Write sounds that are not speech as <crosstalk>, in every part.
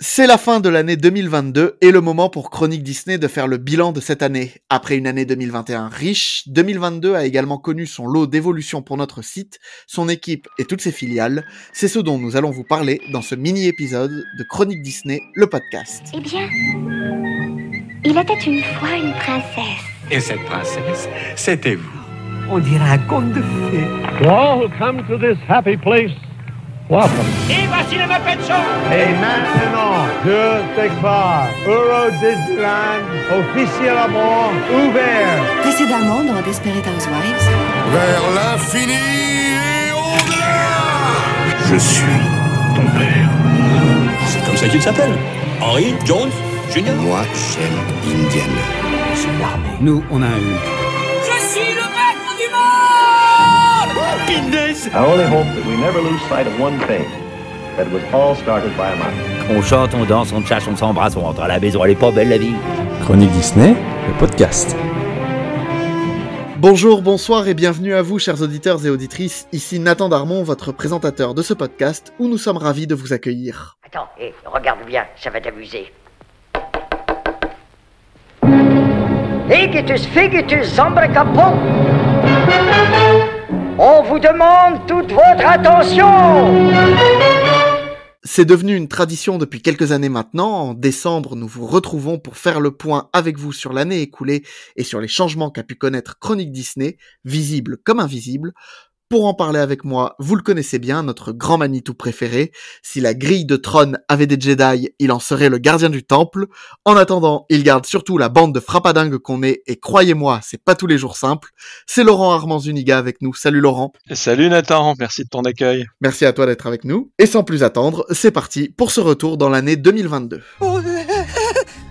C'est la fin de l'année 2022 et le moment pour Chronique Disney de faire le bilan de cette année. Après une année 2021 riche, 2022 a également connu son lot d'évolution pour notre site, son équipe et toutes ses filiales. C'est ce dont nous allons vous parler dans ce mini-épisode de Chronique Disney, le podcast. Eh bien, il était une fois une princesse. Et cette princesse, c'était vous. On dirait un conte de fées. To all who come to this happy place, welcome. Et voici le Muppet Show Et maintenant, je déclare Euro Disneyland officiellement ouvert. Précédemment dans Desperate Housewives. Vers l'infini et au-delà Je suis ton père. C'est comme ça qu'il s'appelle. Henry Jones Jr. Moi, j'aime Indiana. Nous, on a eu. Je suis le monde I only hope that we never lose sight of one thing that it was all started by a mouse. On chante, on danse, on chasse, on s'embrasse, on rentre à la maison, elle est pas belle la vie. Chronique Disney, le podcast. Bonjour, bonsoir et bienvenue à vous chers auditeurs et auditrices. Ici Nathan Darmon, votre présentateur de ce podcast où nous sommes ravis de vous accueillir. Attends, hé, regarde bien, ça va t'amuser. Higitus figitus zambracapon On vous demande toute votre attention C'est devenu une tradition depuis quelques années maintenant. En décembre, nous vous retrouvons pour faire le point avec vous sur l'année écoulée et sur les changements qu'a pu connaître Chronique Disney, visibles comme invisibles. Pour en parler avec moi, vous le connaissez bien, notre grand Manitou préféré. Si la grille de trône avait des Jedi, il en serait le gardien du temple. En attendant, il garde surtout la bande de frappadingues qu'on est, et croyez-moi, c'est pas tous les jours simple. C'est Laurent Armand Zuniga avec nous. Salut Laurent. Salut Nathan, merci de ton accueil. Merci à toi d'être avec nous. Et sans plus attendre, c'est parti pour ce retour dans l'année 2022. Oh,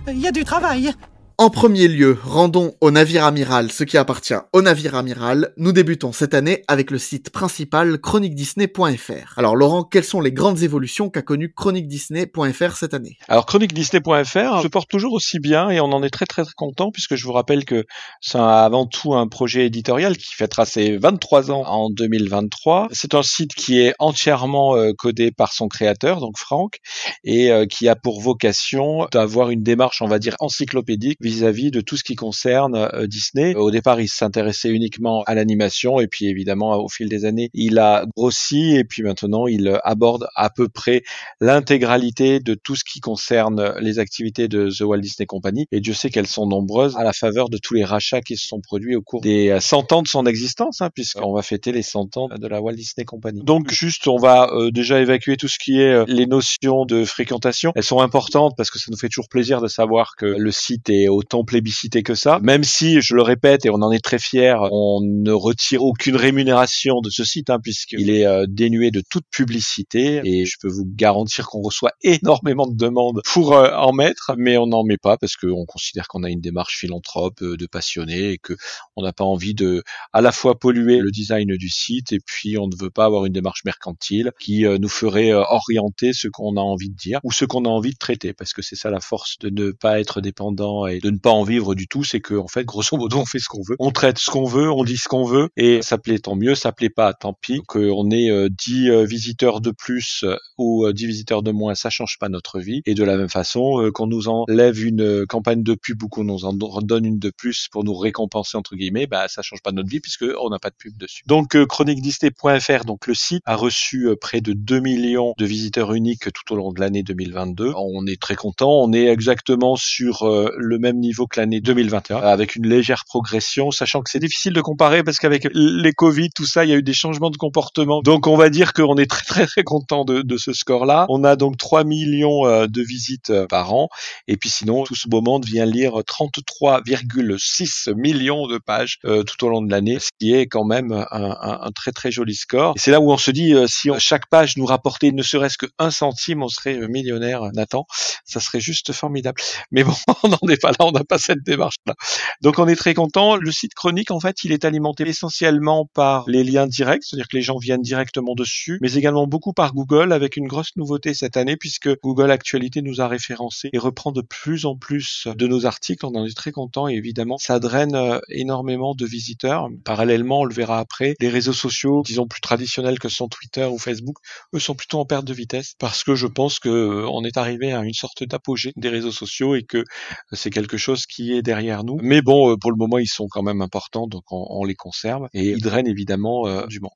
Il y a du travail En premier lieu, rendons au navire amiral ce qui appartient au navire amiral. Nous débutons cette année avec le site principal chroniquedisney.fr. Alors Laurent, quelles sont les grandes évolutions qu'a connues chroniquedisney.fr cette année? Alors chroniquedisney.fr se porte toujours aussi bien et on en est très très très content puisque je vous rappelle que c'est avant tout un projet éditorial qui fêtera ses 23 ans en 2023. C'est un site qui est entièrement euh, codé par son créateur, donc Franck, et euh, qui a pour vocation d'avoir une démarche, on va dire, encyclopédique vis-à-vis de tout ce qui concerne euh, Disney. Au départ, il s'intéressait uniquement à l'animation et puis évidemment au fil des années, il a grossi et puis maintenant il euh, aborde à peu près l'intégralité de tout ce qui concerne les activités de The Walt Disney Company et Dieu sait qu'elles sont nombreuses à la faveur de tous les rachats qui se sont produits au cours des 100 ans de son existence hein, puisqu'on va fêter les 100 ans de la Walt Disney Company. Donc juste on va euh, déjà évacuer tout ce qui est euh, les notions de fréquentation. Elles sont importantes parce que ça nous fait toujours plaisir de savoir que le site est autant plébiscité que ça. Même si, je le répète, et on en est très fiers, on ne retire aucune rémunération de ce site, hein, puisqu'il est euh, dénué de toute publicité. Et je peux vous garantir qu'on reçoit énormément de demandes pour euh, en mettre, mais on n'en met pas parce qu'on considère qu'on a une démarche philanthrope euh, de passionnés et que on n'a pas envie de à la fois polluer le design du site et puis on ne veut pas avoir une démarche mercantile qui nous ferait orienter ce qu'on a envie de dire ou ce qu'on a envie de traiter parce que c'est ça la force de ne pas être dépendant et de ne pas en vivre du tout, c'est que en fait grosso modo on fait ce qu'on veut, on traite ce qu'on veut, on dit ce qu'on veut et ça plaît tant mieux, ça plaît pas tant pis. Qu'on ait euh, 10 euh, visiteurs de plus euh, ou euh, 10 visiteurs de moins, ça change pas notre vie et de la même façon euh, qu'on nous enlève une euh, campagne de pub ou qu'on nous en donne une de plus pour nous récompenser entre guillemets, bah ça change pas notre vie puisque on n'a pas de pub dessus. Donc euh, chroniquedisney.fr, donc le site a reçu euh, près de 2 millions de visiteurs uniques tout au long de l'année 2022. On est très content, on est exactement sur euh, le même niveau que l'année 2021 avec une légère progression, sachant que c'est difficile de comparer parce qu'avec les Covid, tout ça, il y a eu des changements de comportement. Donc on va dire qu'on est très très très content de, de ce score-là. On a donc 3 millions euh, de visites euh, par an et puis sinon tout ce beau monde vient lire 33,6 millions de pages euh, tout au long de l'année, ce qui est quand même un, un, un très très joli score. C'est là où on se dit euh, si on- chaque page nous rapportait ne serait-ce que un centime, on serait millionnaire, Nathan. Ça serait juste formidable. Mais bon, <laughs> on n'en est pas là <laughs> on n'a pas cette démarche-là. Donc on est très content. Le site chronique, en fait, il est alimenté essentiellement par les liens directs, c'est-à-dire que les gens viennent directement dessus, mais également beaucoup par Google, avec une grosse nouveauté cette année, puisque Google Actualité nous a référencé et reprend de plus en plus de nos articles. On en est très content et évidemment, ça draine euh, énormément de visiteurs. Parallèlement, on le verra après, les réseaux sociaux, disons plus traditionnels que sont Twitter ou Facebook, eux sont plutôt en perte de vitesse parce que je pense que euh, est arrivé à une sorte d'apogée des réseaux sociaux et que c'est quelque chose qui est derrière nous. Mais bon, euh, pour le moment, ils sont quand même importants, donc on, les conserve et ils drainent évidemment du monde.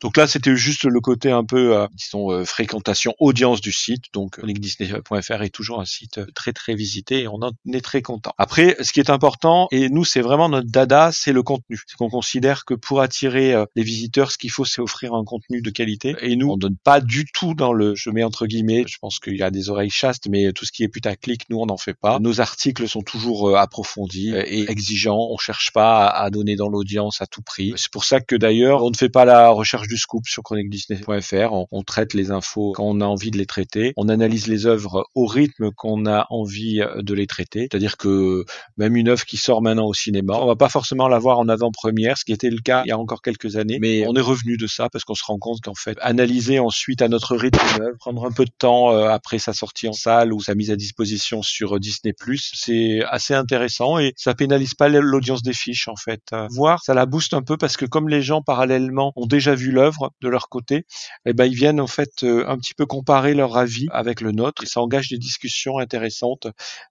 Donc là, c'était juste le côté un peu, disons, fréquentation, audience du site. Donc, linkdisney.fr est toujours un site très très visité et on en est très content. Après, ce qui est important, et nous, c'est vraiment notre dada, c'est le contenu. C'est qu'on considère que pour attirer euh, les visiteurs, ce qu'il faut, c'est offrir un contenu de qualité. Et nous, on donne pas du tout dans le, je mets entre guillemets, je pense qu'il y a des oreilles chastes, mais tout ce qui est putaclic, nous, on n'en fait pas. Nos articles sont toujours euh, approfondis et exigeants. On cherche pas à donner dans l'audience à tout prix. C'est pour ça que d'ailleurs, on ne fait pas la recherche du scoop sur chroniquedisney.fr. On, on traite les infos quand on a envie de les traiter. On analyse les œuvres au rythme qu'on a envie de les traiter. C'est-à-dire que même une œuvre qui sort maintenant au cinéma, on va pas forcément la voir en avant-première, ce qui était le cas il y a encore quelques années, mais on est revenu de ça parce qu'on se rend compte qu'en fait, analyser ensuite à notre rythme une œuvre, prendre un peu de temps euh, après sa sortie en salle ou sa mise à disposition sur Disney+, c'est assez intéressant et ça pénalise pas l'audience des fiches en fait. Euh, voir, ça la booste un peu parce que comme les gens parallèlement ont déjà vu l'œuvre de leur côté, eh ben ils viennent en fait euh, un petit peu comparer leur avis avec le nôtre et ça engage des discussions intéressantes,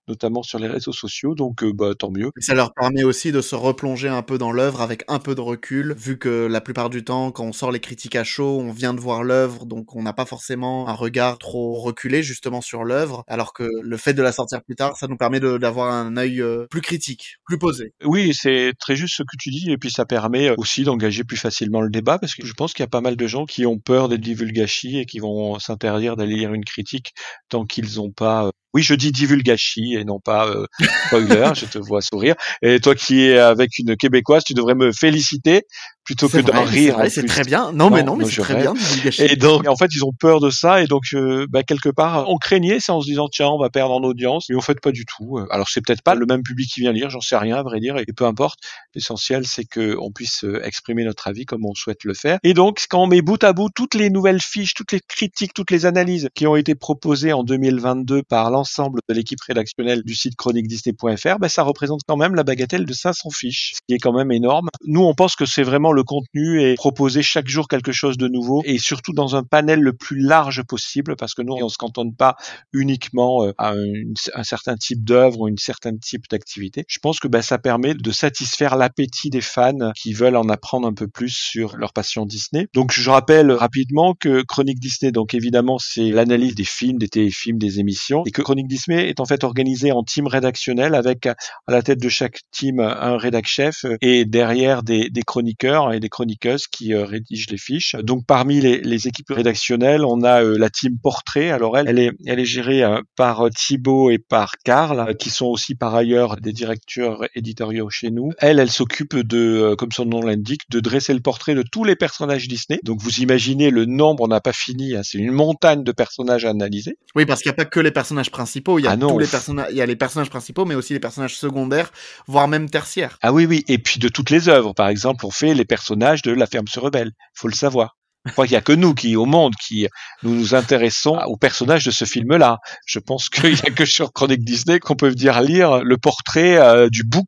notamment sur les réseaux sociaux. Donc bah tant mieux. ça leur permet aussi de se replonger un peu dans l'œuvre avec un peu de recul, vu que la plupart du temps, quand on sort les critiques à chaud, on vient de voir l'œuvre, donc on n'a pas forcément un regard trop reculé justement sur l'œuvre, alors que le fait de la sortir plus tard, ça nous permet d'avoir un œil plus critique, plus posé. Oui, c'est très juste ce que tu dis, et puis ça permet aussi d'engager plus facilement le débat, parce que je pense qu'il y a pas mal de gens qui ont peur des divulgachis et qui vont s'interdire d'aller lire une critique tant qu'ils n'ont pas oui, je dis divulgachi et non pas euh, spoiler. je te vois sourire. Et toi qui es avec une québécoise, tu devrais me féliciter plutôt que d'en rire. C'est très bien. Non, mais non, mais c'est très bien. Et donc, en fait, ils ont peur de ça. Et donc, euh, bah, quelque part, on craignait ça en se disant, tiens, on va perdre en audience. Mais en fait, pas du tout. Alors, c'est peut-être pas le même public qui vient lire, j'en sais rien, à vrai dire. Et peu importe. L'essentiel, c'est que on puisse euh, exprimer notre avis comme on souhaite le faire. Et donc, quand on met bout à bout toutes les nouvelles fiches, toutes les critiques, toutes les analyses qui ont été proposées en 2022 par l'ensemble de l'équipe rédactionnelle du site chroniquedisney.fr, bah, ça représente quand même la bagatelle de 500 fiches, ce qui est quand même énorme. Nous, on pense que c'est vraiment le contenu et proposer chaque jour quelque chose de nouveau et surtout dans un panel le plus large possible parce que nous on se cantonne pas uniquement euh, à un, certain type d'œuvre ou un certain type d'activité. Je pense que bah, ça permet de satisfaire l'appétit des fans qui veulent en apprendre un peu plus sur leur passion Disney. Donc je rappelle rapidement que Chronique Disney, donc évidemment c'est l'analyse des films, des téléfilms, des émissions et que Chronique Disney est en fait organisé en team rédactionnel avec à la tête de chaque team un rédac chef et derrière des, chroniqueurs et des chroniqueuses qui euh, rédigent les fiches. Donc parmi les, équipes rédactionnelles, on a euh, la team portrait. Alors elle, elle est, elle est gérée euh, par Thibaut et par Karl, qui sont aussi par ailleurs des directeurs éditoriaux chez nous. Elle, elle s'occupe de, comme son nom l'indique, de dresser le portrait de tous les personnages Disney. Donc vous imaginez le nombre, on n'a pas fini, hein, c'est une montagne de personnages à analyser. Oui, parce qu'il n'y a pas que les personnages principaux, il y a ah tous les personnages, il y a les personnages principaux, mais aussi les personnages secondaires, voire même tertiaires. Ah oui, oui, et puis de toutes les œuvres. Par exemple, on fait les personnages de La Ferme se rebelle. Faut le savoir. Je crois qu'il y a que nous qui, au monde, qui nous nous intéressons aux personnages de ce film-là. Je pense qu'il y a que sur Chronique Disney qu'on peut dire lire le portrait euh, du book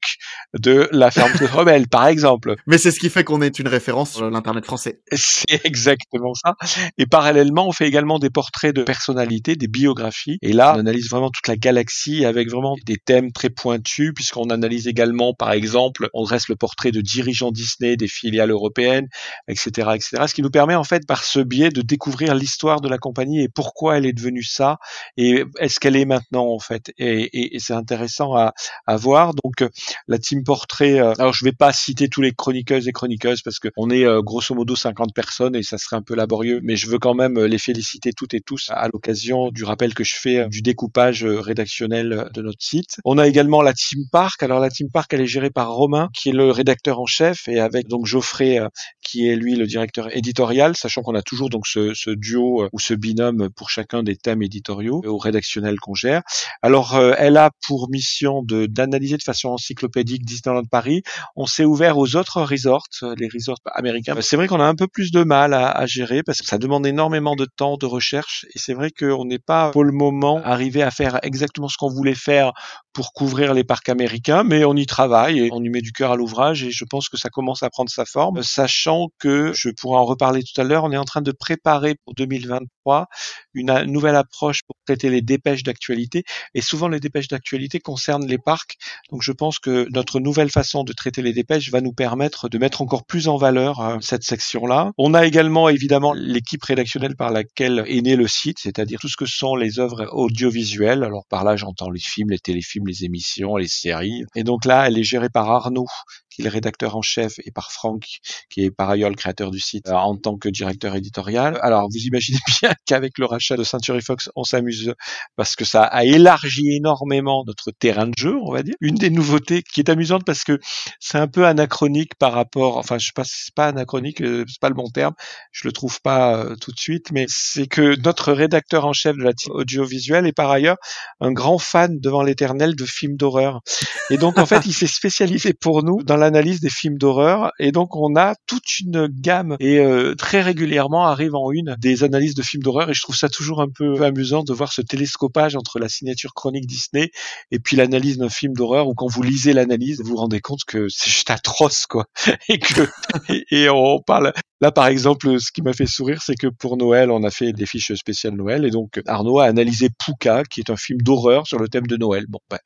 de la ferme de rebelle, par exemple. Mais c'est ce qui fait qu'on est une référence sur l'internet français. C'est exactement ça. Et parallèlement, on fait également des portraits de personnalités, des biographies. Et là, on analyse vraiment toute la galaxie avec vraiment des thèmes très pointus, puisqu'on analyse également, par exemple, on dresse le portrait de dirigeants Disney, des filiales européennes, etc., etc. Ce qui nous permet en fait par ce biais de découvrir l'histoire de la compagnie et pourquoi elle est devenue ça et est-ce qu'elle est maintenant en fait. Et, et, c'est intéressant à, à, voir. Donc la team portrait. Euh, alors je vais pas citer tous les chroniqueuses et chroniqueuses parce que on est euh, grosso modo 50 personnes et ça serait un peu laborieux, mais je veux quand même les féliciter toutes et tous à l'occasion du rappel que je fais euh, du découpage rédactionnel de notre site. On a également la team park. Alors la team park elle est gérée par Romain qui est le rédacteur en chef et avec donc Geoffrey qui est lui le directeur éditorial sachant qu'on a toujours donc ce, ce duo ou ce binôme pour chacun des thèmes éditoriaux au rédactionnel qu'on gère. Alors, elle a pour mission de d'analyser de façon encyclopédique Disneyland Paris. On s'est ouvert aux autres resorts, les resorts américains. C'est vrai qu'on a un peu plus de mal à, à, gérer parce que ça demande énormément de temps, de recherche, et c'est vrai qu'on n'est pas pour le moment arrivé à faire exactement ce qu'on voulait faire pour couvrir les parcs américains, mais on y travaille et on y met du cœur à l'ouvrage et je pense que ça commence à prendre sa forme, sachant que, je pourrais en reparler tout à l'heure, on est en train de préparer pour 2023 une nouvelle approche pour traiter les dépêches d'actualité et souvent les dépêches d'actualité concernent les parcs, donc je pense que notre nouvelle façon de traiter les dépêches va nous permettre de mettre encore plus en valeur euh, cette section-là. On a également évidemment l'équipe rédactionnelle par laquelle est né le site, c'est-à-dire tout ce que sont les œuvres audiovisuelles. Alors par là j'entends les films, les téléfilms, les émissions, les séries. Et donc là, elle est gérée par Arnaud, qui est le rédacteur en chef, et par Franck, qui est par ailleurs le créateur du site, euh, en tant que directeur éditorial. Alors, vous imaginez <laughs> bien qu'avec le rachat de Century Fox, on s'amuse parce que ça a élargi énormément notre terrain de jeu, on va dire. Une des nouveautés qui est amusante parce que c'est un peu anachronique par rapport, enfin, je sais pas, c'est pas anachronique, euh, c'est pas le bon terme, je le trouve pas euh, tout de suite, mais c'est que notre rédacteur en chef de la team audiovisuelle est par ailleurs un grand fan devant l'éternel de films d'horreur. Et donc, en fait, il s'est spécialisé pour nous dans l'analyse des films d'horreur. Et donc, on a toute une gamme et euh, très régulièrement arrive en une des analyses de films d'horreur. Et je trouve ça toujours un peu amusant de voir ce télescopage entre la signature chronique Disney et puis l'analyse d'un film d'horreur où quand vous lisez l'analyse, vous vous rendez compte que c'est juste atroce, quoi. <laughs> Et que, et on parle, Là, par exemple, ce qui m'a fait sourire, c'est que pour Noël, on a fait des fiches spéciales Noël, et donc Arnaud a analysé Pouka, qui est un film d'horreur sur le thème de Noël. Bon, ben,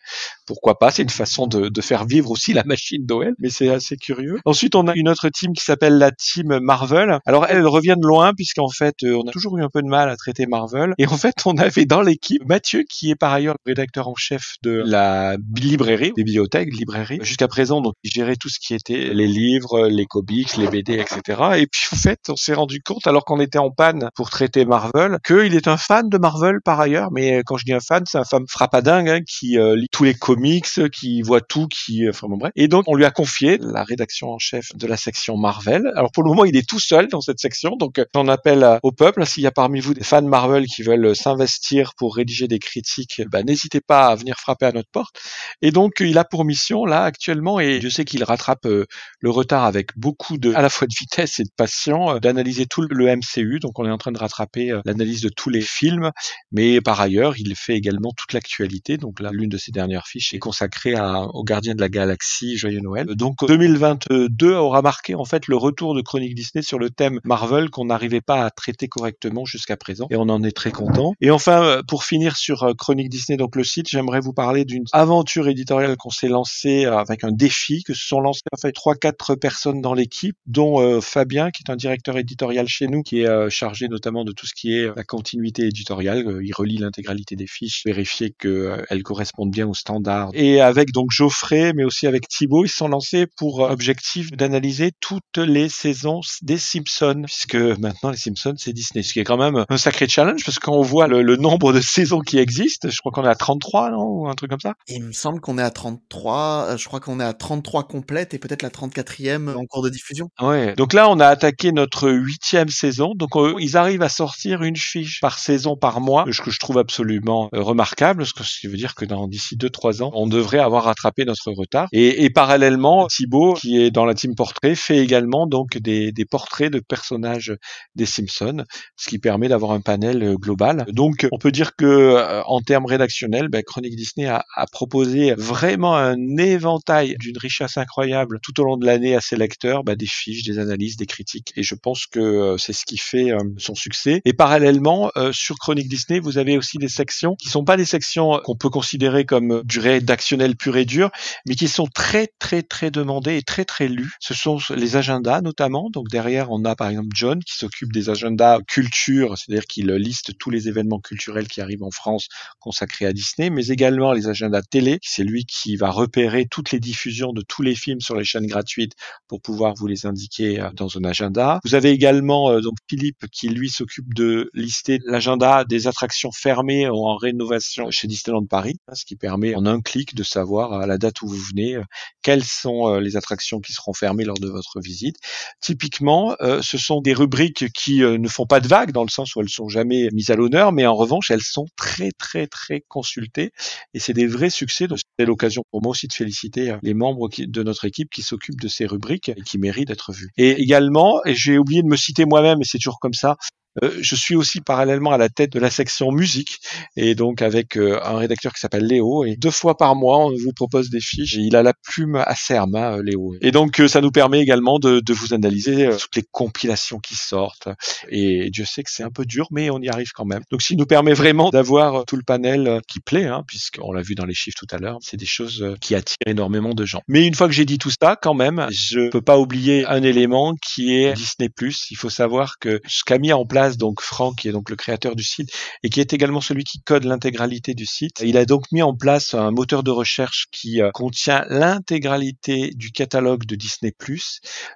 pourquoi pas? C'est une façon de, de, faire vivre aussi la machine Noël, mais c'est assez curieux. Ensuite, on a une autre team qui s'appelle la team Marvel. Alors, elle revient de loin, puisqu'en fait, euh, on a toujours eu un peu de mal à traiter Marvel, et en fait, on avait dans l'équipe Mathieu, qui est par ailleurs le rédacteur en chef de la librairie, des bibliothèques, librairie. Jusqu'à présent, donc, il gérait tout ce qui était les livres, les comics, les BD, etc. Et puis en fait, on s'est rendu compte, alors qu'on était en panne pour traiter Marvel, qu'il est un fan de Marvel par ailleurs. Mais quand je dis un fan, c'est un fan frappadingue hein, qui euh, lit tous les comics, qui voit tout, qui, euh, enfin bon bref. Et donc, on lui a confié la rédaction en chef de la section Marvel. Alors pour le moment, il est tout seul dans cette section, donc euh, j'en appelle au peuple. S'il y a parmi vous des fans Marvel qui veulent s'investir pour rédiger des critiques, bah, n'hésitez pas à venir frapper à notre porte. Et donc, il a pour mission là actuellement, et je sais qu'il rattrape le retard avec beaucoup de, à la fois de vitesse et de passion euh, d'analyser tout le MCU. Donc on est en train de rattraper euh, l'analyse de tous les films, mais par ailleurs, il fait également toute l'actualité. Donc là, l'une de ses dernières fiches est consacrée à, aux Gardiens de la Galaxie, Joyeux Noël. Donc 2022 aura marqué en fait le retour de Chronique Disney sur le thème Marvel qu'on n'arrivait pas à traiter correctement jusqu'à présent, et on en est très content. Et enfin, euh, pour finir sur Chronique Disney, donc le site, j'aimerais vous parler d'une aventure éditoriale qu'on s'est lancée avec un défi que se sont lancés en fait trois quatre personnes dans l'équipe, dont Fabien qui est un directeur éditorial chez nous qui est euh, chargé notamment de tout ce qui est euh, la continuité éditoriale. Euh, il relie l'intégralité des fiches, vérifier qu'elles correspondent bien aux standards. Et avec donc Geoffrey, mais aussi avec Thibaut, ils se sont lancés pour objectif d'analyser toutes les saisons des Simpsons, puisque maintenant les Simpsons c'est Disney, ce qui est quand même un sacré challenge, parce que quand on voit le, nombre de saisons qui existent, je crois qu'on est à 33, non Ou un truc comme ça Il me semble qu'on est à 33, je crois qu'on est à 33 complètes et peut-être la 34e en cours de diffusion. Ouais, donc là on a attaqué notre huitième saison. Donc euh, ils arrivent à sortir une fiche par saison par mois, ce que je trouve absolument euh, remarquable, ce qui veut dire que dans d'ici deux trois ans, on devrait avoir rattrapé notre retard. Et, et, parallèlement, Thibaut, qui est dans la team portrait, fait également donc des, des portraits de personnages des Simpsons, ce qui permet d'avoir un panel euh, global. Donc on peut dire que en termes rédactionnels, ben, Chronique Disney a, a proposé vraiment un éventail d'une richesse incroyable tout au long de l'année à ses lecteurs, ben, des fiches, des analyses, des critiques. Et je pense que euh, c'est ce qui fait euh, son succès. Et parallèlement, euh, sur Chronique Disney, vous avez aussi des sections qui sont pas des sections qu'on peut considérer comme du rédactionnel pur et dur, mais qui sont très très très demandées et très très lues. Ce sont les agendas notamment. Donc derrière, on a par exemple John qui s'occupe des agendas culture, c'est-à-dire qu'il liste tous les événements culturels qui arrivent en France consacrés à Disney, mais également les agendas télé. C'est lui qui va repérer toutes les diffusions de tous les films sur les chaînes gratuites pour pouvoir vous les indiquer dans un agenda. Vous avez également euh, donc Philippe qui lui s'occupe de lister l'agenda des attractions fermées ou en rénovation chez Disneyland Paris, hein, ce qui permet en un clic de savoir à la date où vous venez euh, quelles sont les attractions qui seront fermées lors de votre visite. Typiquement, ce sont des rubriques qui ne font pas de vagues dans le sens où elles sont jamais mises à l'honneur, mais en revanche, elles sont très très très consultées et c'est des vrais succès. C'est l'occasion pour moi aussi de féliciter les membres de notre équipe qui s'occupent de ces rubriques et qui méritent d'être vus. Et également, et j'ai oublié de me citer moi-même, et c'est toujours comme ça, euh, je suis aussi parallèlement à la tête de la section musique et donc avec euh, un rédacteur qui s'appelle Léo et deux fois par mois on vous propose des fiches. il a la plume à serme, hein, Léo. Et donc euh, ça nous permet également de, de vous analyser toutes les compilations qui sortent. Et Dieu sait que c'est un peu dur, mais on y arrive quand même. Donc ça nous permet vraiment d'avoir tout le panel qui plaît, hein, puisqu'on l'a vu dans les chiffres tout à l'heure. C'est des choses qui attirent énormément de gens. Mais une fois que j'ai dit tout ça, quand même, je peux pas oublier un élément qui est Disney+. Il faut savoir que ce qu'a mis en place donc Franck, qui est donc le créateur du site et qui est également celui qui code l'intégralité du site. Il a donc mis en place un moteur de recherche qui euh, contient l'intégralité du catalogue de Disney+.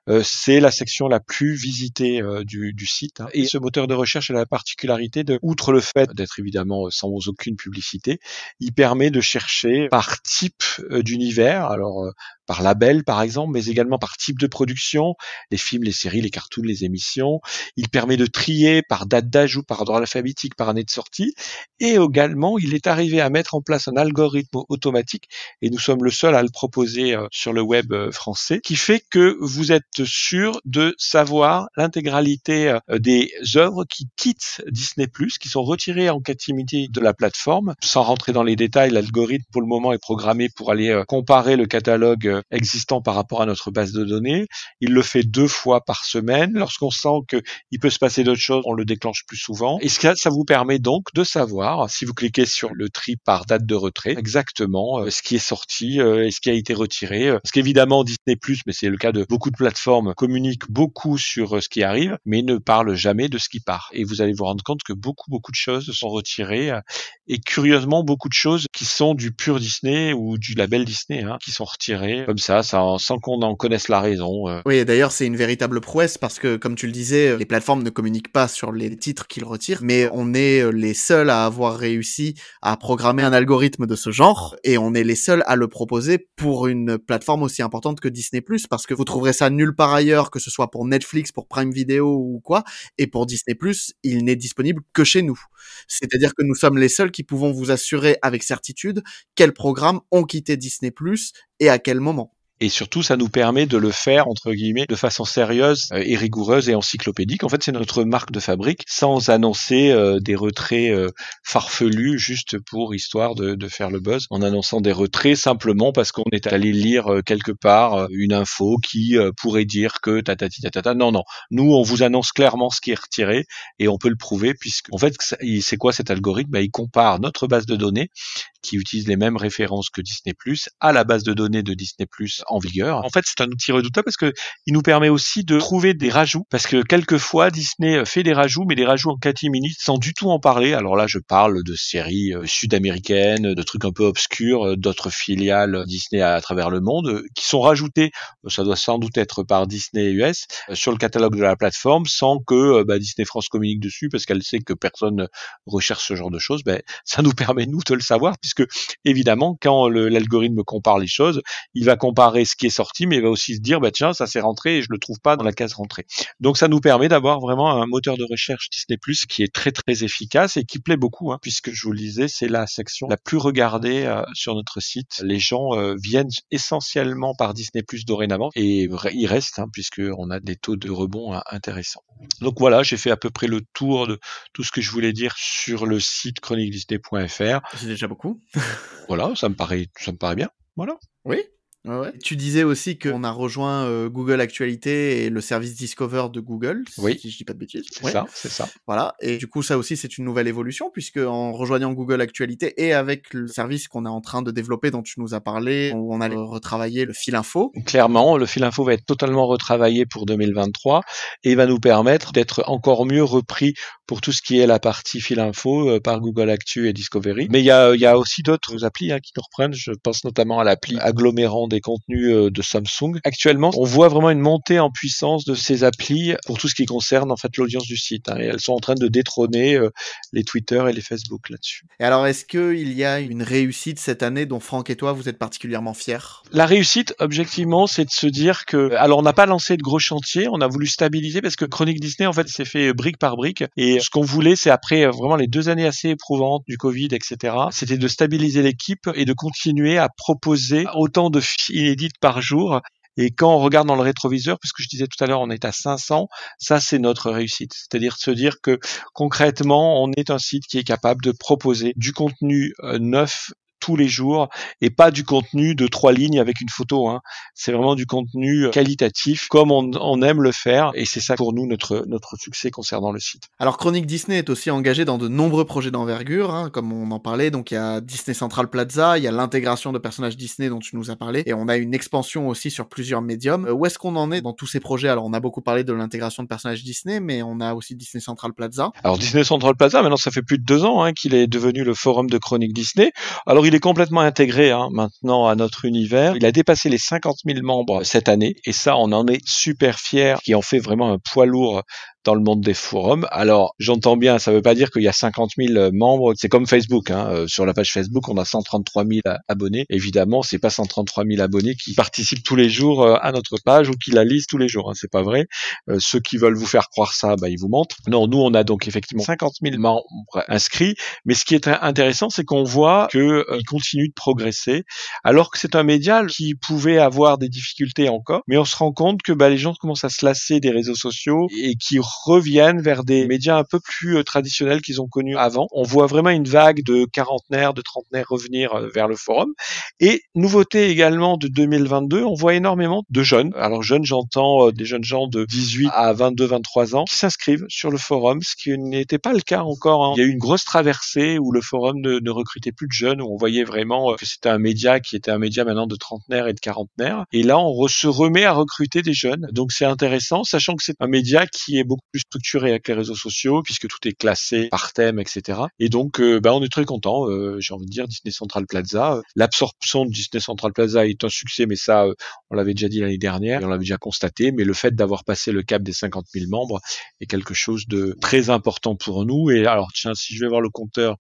Euh, c'est la section la plus visitée euh, du, site. Hein. Et ce moteur de recherche a la particularité de, outre le fait d'être évidemment sans aucune publicité, il permet de chercher par type d'univers. Alors par label par exemple, mais également par type de production, les films, les séries, les cartoons, les émissions. Il permet de trier par date d'ajout, par ordre alphabétique, par année de sortie. Et également, il est arrivé à mettre en place un algorithme automatique, et nous sommes le seul à le proposer euh, sur le web euh, français, qui fait que vous êtes sûr de savoir l'intégralité euh, des œuvres qui quittent Disney+, qui sont retirées en catimité de la plateforme. Sans rentrer dans les détails, l'algorithme pour le moment est programmé pour aller comparer le catalogue existant par rapport à notre base de données. Il le fait deux fois par semaine. Lorsqu'on sent qu'il peut se passer d'autres choses, on le déclenche plus souvent. Et ça, ça vous permet donc de savoir, si vous cliquez sur le tri par date de retrait, exactement euh, ce qui est sorti euh, et ce qui a été retiré. Parce qu'évidemment, Disney+, mais c'est le cas de beaucoup de plateformes, communique beaucoup sur euh, ce qui arrive, mais ne parle jamais de ce qui part. Et vous allez vous rendre compte que beaucoup, beaucoup de choses sont retirées et curieusement, beaucoup de choses qui sont du pur Disney ou du label Disney, hein, qui sont retirées comme ça, sans, qu'on en connaisse la raison. Euh. Oui, d'ailleurs, c'est une véritable prouesse parce que, comme tu le disais, les plateformes ne communiquent pas sur les titres qu'ils retirent, mais on est euh, les seuls à avoir réussi à programmer un algorithme de ce genre et on est les seuls à le proposer pour une plateforme aussi importante que Disney+, parce que vous trouverez ça nulle part ailleurs, que ce soit pour Netflix, pour Prime Video ou quoi, et pour Disney+, il n'est disponible que chez nous. C'est-à-dire que nous sommes les seuls qui pouvons vous assurer avec certitude quels programmes ont quitté Disney+, et à quel moment et surtout ça nous permet de le faire entre guillemets de façon sérieuse euh, et rigoureuse et encyclopédique. En fait, c'est notre marque de fabrique sans annoncer euh, des retraits euh, farfelus juste pour histoire de, faire le buzz, en annonçant des retraits simplement parce qu'on est allé lire quelque part une info qui pourrait dire que tatati tatata. Non, non. Nous, on vous annonce clairement ce qui est retiré et on peut le prouver puisque en fait, c'est quoi cet algorithme? Ben, Il compare notre base de données qui utilise les mêmes références que Disney+ à la base de données de Disney+ en vigueur. En fait, c'est un outil redoutable parce que il nous permet aussi de trouver des rajouts parce que quelquefois Disney fait des rajouts mais des rajouts en catimini sans du tout en parler. Alors là, je parle de séries euh, sud-américaines, de trucs un peu obscurs, euh, d'autres filiales Disney à, travers le monde euh, qui sont rajoutés, ça doit sans doute être par Disney US sur le catalogue de la plateforme sans que bah, Disney France communique dessus parce qu'elle sait que personne recherche ce genre de choses. Ben, ça nous permet nous de le savoir puisque évidemment quand l'algorithme compare les choses, il va comparer ce qui est sorti, mais il va aussi se dire, bah tiens, ça s'est rentré et je le trouve pas dans la case rentrée. Donc ça nous permet d'avoir vraiment un moteur de recherche Disney Plus qui est très très efficace et qui plaît beaucoup, hein, puisque je vous le disais, c'est la section la plus regardée euh, sur notre site. Les gens euh, viennent essentiellement par Disney Plus dorénavant et ils restent, hein, puisque on a des taux de rebond hein, intéressants. Donc voilà, j'ai fait à peu près le tour de tout ce que je voulais dire sur le site chroniquedisney.fr. C'est déjà beaucoup. Voilà, ça me paraît, ça me paraît bien. Voilà. Oui, tu disais aussi qu'on a rejoint euh, Google Actualité et le service Discover de Google, oui. si je dis pas de bêtises. C'est ça, c'est ça. Voilà, et du coup ça aussi c'est une nouvelle évolution puisque en rejoignant Google Actualité et avec le service qu'on est en train de développer dont tu nous as parlé, où on a retravaillé le fil info. Clairement, le fil info va être totalement retravaillé pour 2023 et va nous permettre d'être encore mieux repris pour tout ce qui est la partie fil info euh, par Google Actu et Discovery. Mais il y a, y a aussi d'autres applis hein, qui nous reprennent. Je pense notamment à l'appli agglomérant des les contenus de Samsung. Actuellement, on voit vraiment une montée en puissance de ces applis pour tout ce qui concerne en fait l'audience du site. Hein, et elles sont en train de détrôner les Twitter et les Facebook là-dessus. Et alors, est-ce qu'il y a une réussite cette année dont Franck et toi vous êtes particulièrement fiers? La réussite, objectivement, c'est de se dire que, alors on n'a pas lancé de gros chantiers, on a voulu stabiliser parce que Chronique Disney en fait s'est fait brique par brique. Et ce qu'on voulait, c'est après vraiment les deux années assez éprouvantes du Covid, etc., c'était de stabiliser l'équipe et de continuer à proposer autant de inédites par jour et quand on regarde dans le rétroviseur, puisque je disais tout à l'heure, on est à 500, ça c'est notre réussite. C'est-à-dire se dire que concrètement, on est un site qui est capable de proposer du contenu euh, neuf tous les jours et pas du contenu de trois lignes avec une photo. Hein. C'est vraiment du contenu qualitatif comme on, on aime le faire et c'est ça pour nous notre notre succès concernant le site. Alors Chronique Disney est aussi engagé dans de nombreux projets d'envergure, hein, comme on en parlait. Donc il y a Disney Central Plaza, il y a l'intégration de personnages Disney dont tu nous as parlé et on a une expansion aussi sur plusieurs médiums. Euh, où est-ce qu'on en est dans tous ces projets? Alors on a beaucoup parlé de l'intégration de personnages Disney, mais on a aussi Disney Central Plaza. Alors Disney Central Plaza, maintenant ça fait plus de deux ans hein, qu'il est devenu le forum de Chronique Disney. Alors il est complètement intégré hein, maintenant à notre univers. Il a dépassé les 50 000 membres cette année et ça, on en est super fiers, qui en fait vraiment un poids lourd dans le monde des forums. Alors, j'entends bien, ça ne veut pas dire qu'il y a 50 000 membres. C'est comme Facebook. Hein. Euh, sur la page Facebook, on a 133 000 abonnés. Évidemment, c'est pas 133 000 abonnés qui participent tous les jours euh, à notre page ou qui la lisent tous les jours. Hein. C'est pas vrai. Euh, ceux qui veulent vous faire croire ça, bah, ils vous mentent. Non, nous, on a donc effectivement 50 000 membres inscrits. Mais ce qui est intéressant, c'est qu'on voit qu'ils continuent de progresser, alors que c'est un média qui pouvait avoir des difficultés encore. Mais on se rend compte que bah, les gens commencent à se lasser des réseaux sociaux et qui reviennent vers des médias un peu plus euh, traditionnels qu'ils ont connus avant. On voit vraiment une vague de quarantenaires, de trentenaires revenir euh, vers le forum. Et nouveauté également de 2022, on voit énormément de jeunes. Alors jeunes, j'entends euh, des jeunes gens de 18 à 22, 23 ans qui s'inscrivent sur le forum, ce qui n'était pas le cas encore. Hein. Il y a eu une grosse traversée où le forum ne, recrutait plus de jeunes, où on voyait vraiment que c'était un média qui était un média maintenant de trentenaires et de quarantenaires. Et là, on se remet à recruter des jeunes. Donc c'est intéressant, sachant que c'est un média qui est beaucoup plus structuré avec les réseaux sociaux puisque tout est classé par thème, etc. Et donc, euh, bah, on est très content. Euh, J'ai envie de dire Disney Central Plaza. Euh, l'absorption de Disney Central Plaza est un succès, mais ça, on l'avait déjà dit l'année dernière et on l'avait déjà constaté. Mais le fait d'avoir passé le cap des 50 000 membres est quelque chose de très important pour nous. Et alors, tiens, si je vais voir le compteur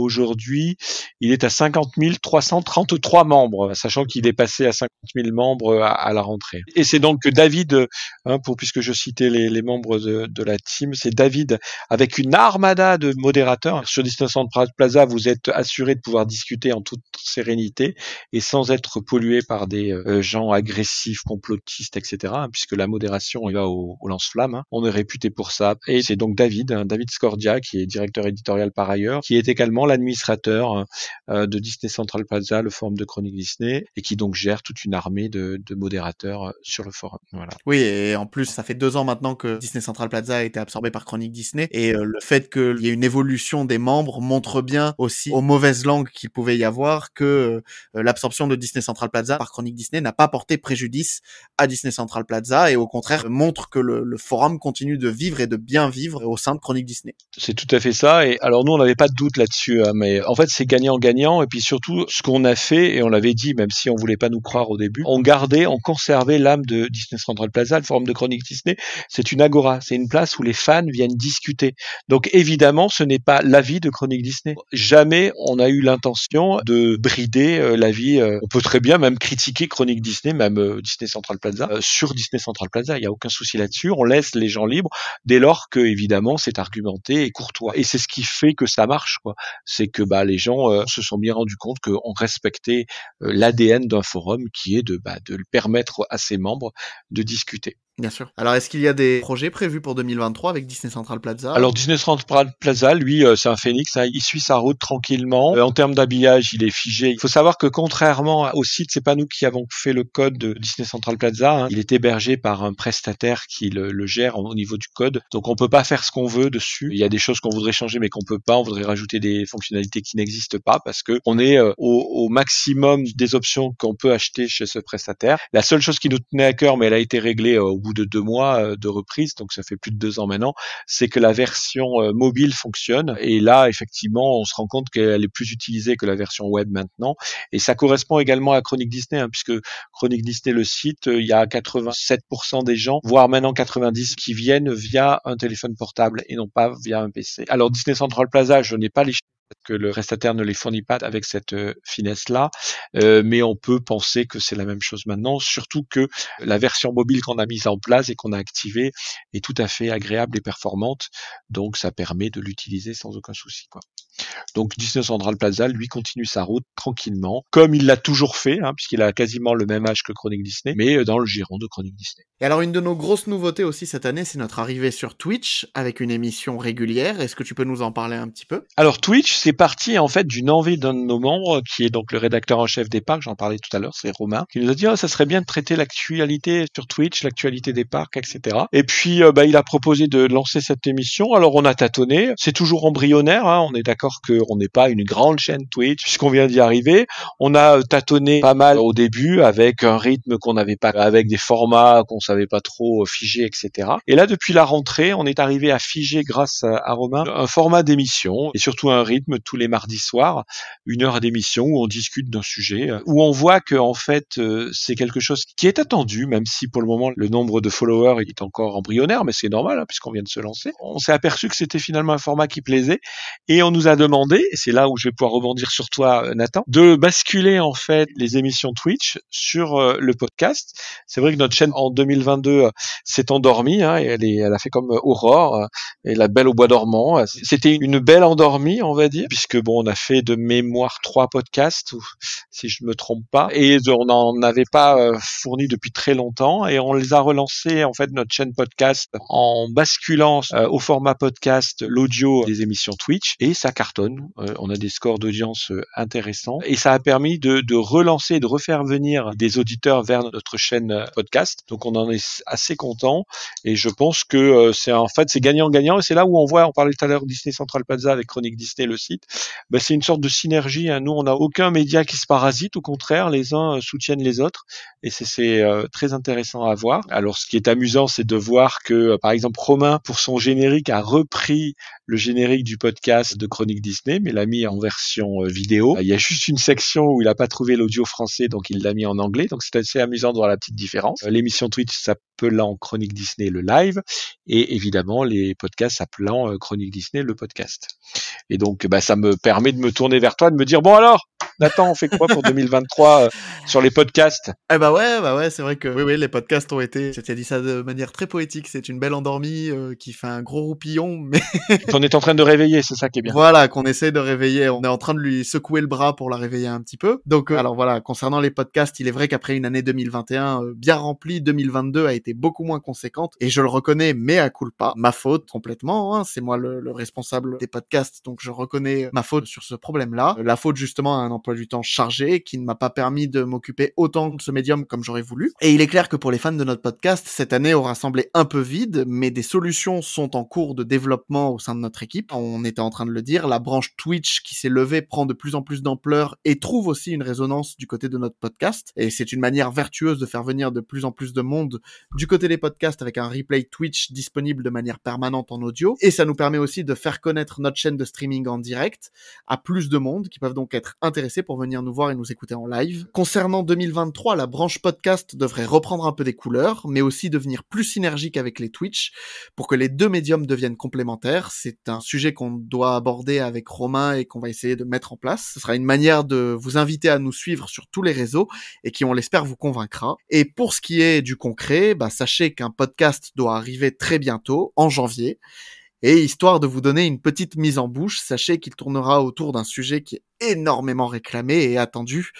Aujourd'hui, il est à 50 333 membres, sachant qu'il est passé à 50 000 membres à, la rentrée. Et c'est donc David, hein, pour puisque je citais les, membres de, la team, c'est David avec une armada de modérateurs sur Distance Plaza. Vous êtes assuré de pouvoir discuter en toute sérénité et sans être pollué par des euh, gens agressifs, complotistes, etc. Hein, puisque la modération il va au, lance-flamme. Hein. On est réputé pour ça. Et c'est donc David, David Scordia, qui est directeur éditorial par ailleurs, qui est également l'administrateur euh, de Disney Central Plaza, le forum de Chronique Disney, et qui donc gère toute une armée de, modérateurs euh, sur le forum. Voilà. Oui, et en plus, ça fait deux ans maintenant que Disney Central Plaza a été absorbé par Chronique Disney, et euh, le fait qu'il y ait une évolution des membres montre bien aussi aux mauvaises langues qu'il pouvait y avoir que l'absorption de Disney Central Plaza par Chronique Disney n'a pas porté préjudice à Disney Central Plaza, et au contraire montre que le, le forum continue de vivre et de bien vivre au sein de Chronique Disney. C'est tout à fait ça, et alors nous on n'avait pas de doute là-dessus Hein, mais en fait c'est gagnant-gagnant. Et puis surtout, ce qu'on a fait, et on l'avait dit, même si on voulait pas nous croire au début, on gardait, on conservait l'âme de Disney Central Plaza, le forum de chronique Disney. C'est une agora, c'est une place où les fans viennent discuter. Donc évidemment, ce n'est pas l'avis de chronique Disney. Jamais on a eu l'intention de brider euh, l'avis. Euh, on peut très bien même critiquer chronique Disney, même euh, Disney Central Plaza, sur Disney Central Plaza. Il n'y a aucun souci là-dessus. On laisse les gens libres dès lors que évidemment c'est argumenté et courtois. Et c'est ce qui fait que ça marche. quoi c'est que bah, les gens euh, se sont bien rendus compte qu'on respectait euh, l'ADN d'un forum qui est de, bah, de permettre à ses membres de discuter. Bien sûr. Alors, est-ce qu'il y a des projets prévus pour 2023 avec Disney Central Plaza? Alors, Disney Central Plaza, lui, euh, c'est un phénix. Hein, il suit sa route tranquillement. Euh, en termes d'habillage, il est figé. Il faut savoir que contrairement au site, c'est pas nous qui avons fait le code de Disney Central Plaza. Hein. Il est hébergé par un prestataire qui le, gère au niveau du code. Donc, on peut pas faire ce qu'on veut dessus. Il y a des choses qu'on voudrait changer, mais qu'on peut pas. On voudrait rajouter des fonctionnalités qui n'existent pas parce que on est euh, au, au maximum des options qu'on peut acheter chez ce prestataire. La seule chose qui nous tenait à cœur, mais elle a été réglée au bout de deux mois de reprise, donc ça fait plus de deux ans maintenant, c'est que la version mobile fonctionne. Et là, effectivement, on se rend compte qu'elle est plus utilisée que la version web maintenant. Et ça correspond également à Chronique Disney, hein, puisque Chronique Disney, le site, il y a 87% des gens, voire maintenant 90 qui viennent via un téléphone portable et non pas via un PC. Alors Disney Central Plaza, je n'ai pas les que le restataire ne les fournit pas avec cette euh, finesse-là, euh, mais on peut penser que c'est la même chose maintenant, surtout que la version mobile qu'on a mise en place et qu'on a activée est tout à fait agréable et performante, donc ça permet de l'utiliser sans aucun souci. Quoi. Donc Disney Central Plaza, lui, continue sa route tranquillement, comme il l'a toujours fait, hein, puisqu'il a quasiment le même âge que Chronique Disney, mais euh, dans le giron de Chronique Disney. Et alors une de nos grosses nouveautés aussi cette année, c'est notre arrivée sur Twitch avec une émission régulière. Est-ce que tu peux nous en parler un petit peu? Alors Twitch, c'est parti en fait d'une envie d'un de nos membres, qui est donc le rédacteur en chef des parcs, j'en parlais tout à l'heure, c'est Romain, qui nous a dit oh, ça serait bien de traiter l'actualité sur Twitch, l'actualité des parcs, etc. Et puis euh, bah, il a proposé de lancer cette émission. Alors on a tâtonné, c'est toujours embryonnaire, hein. on est d'accord qu'on n'est pas une grande chaîne Twitch puisqu'on vient d'y arriver. On a euh, tâtonné pas mal au début avec un rythme qu'on n'avait pas, avec des formats qu'on savait pas trop euh, figer, etc. Et là depuis la rentrée, on est arrivé à figer grâce à Romain un format d'émission et surtout un rythme tous les mardis soirs, une heure d'émission où on discute d'un sujet, euh, où on voit que en fait c'est quelque chose qui est attendu, même si pour le moment le nombre de followers est encore embryonnaire, mais c'est normal hein, puisqu'on vient de se lancer. On s'est aperçu que c'était finalement un format qui plaisait et on nous a demandé et c'est là où je vais pouvoir rebondir sur toi, euh, Nathan, de basculer en fait les émissions Twitch sur euh, le podcast. C'est vrai que notre chaîne en 2022 euh, s'est endormie, hein, et elle, est, elle a fait comme Aurore et la Belle au bois dormant. C'était une belle endormie, on va dire, puisque bon, on a fait de mémoire trois podcasts, si je me trompe pas, et on n'en avait pas fourni depuis très longtemps, et on les a relancés en fait notre chaîne podcast en basculant au format podcast l'audio des émissions Twitch, et ça cartonne. Euh, on a des scores d'audience euh, intéressants. Et ça a permis de, relancer, de refaire venir des auditeurs vers notre chaîne euh, podcast. Donc on en est assez content. Et je pense que c'est en fait c'est gagnant-gagnant. Et c'est là où on voit, on parlait tout à l'heure Disney Central Plaza avec Chronique Disney le site, ben, c'est une sorte de synergie. Hein. Nous on n'a aucun média qui se parasite, au contraire les uns soutiennent les autres et c'est très intéressant à voir. Alors ce qui est amusant c'est de voir que par exemple Romain pour son générique a repris le générique du podcast de Chronique Disney mais l'a mis en version euh, vidéo. Il y a juste une section où il n'a pas trouvé l'audio français, donc il l'a mis en anglais. Donc c'est assez amusant de voir la petite différence. Euh, l'émission Twitch s'appelant Chronique Disney le live, et évidemment les podcasts s'appelant euh, Chronique Disney le podcast. Et donc bah, ça me permet de me tourner vers toi, de me dire bon alors, Nathan, on fait quoi pour 2023 sur les podcasts? Eh bah ouais, bah ouais, c'est vrai que oui, oui, les podcasts ont été. Tu as dit ça de manière très poétique. C'est une belle endormie qui fait un gros roupillon, <laughs> mais qu'on est en train de réveiller, c'est ça qui est bien. Voilà, qu'on essaie de réveiller. On est en train de lui secouer le bras pour la réveiller un petit peu. Donc, euh, alors voilà, concernant les podcasts, il est vrai qu'après une année 2021 euh, bien remplie, 2022 a été beaucoup moins conséquente. Et je le reconnais, mais à pas. Ma faute complètement. Hein. C'est moi le, responsable des podcasts, donc je reconnais ma faute sur ce problème-là. La faute justement à un emploi du temps chargé qui ne m'a pas permis de m'occuper autant de ce médium comme j'aurais voulu. Et il est clair que pour les fans de notre podcast, cette année aura semblé un peu vide, mais des solutions sont en cours de développement au sein de notre équipe. On était en train de le dire, la branche Twitch qui s'est levée prend de plus en plus d'ampleur et trouve aussi une résonance du côté de notre podcast. Et c'est une manière vertueuse de faire venir de plus en plus de monde du côté des podcasts avec un replay Twitch disponible de manière permanente en audio. Et ça nous permet aussi de faire connaître notre chaîne de streaming en direct à plus de monde qui peuvent donc être intéressés pour venir nous voir et nous écouter en live. Concernant 2023, la branche podcast devrait reprendre un peu des couleurs, mais aussi devenir plus synergique avec les Twitch pour que les deux médiums deviennent complémentaires. C'est un sujet qu'on doit aborder avec Romain et qu'on va essayer de mettre en place. Ce sera une manière de vous inviter à nous suivre sur tous les réseaux et qui, on l'espère, vous convaincra. Et pour ce qui est du concret, bah, sachez qu'un podcast doit arriver très bientôt, en janvier. Et histoire de vous donner une petite mise en bouche, sachez qu'il tournera autour d'un sujet qui est énormément réclamé et attendu.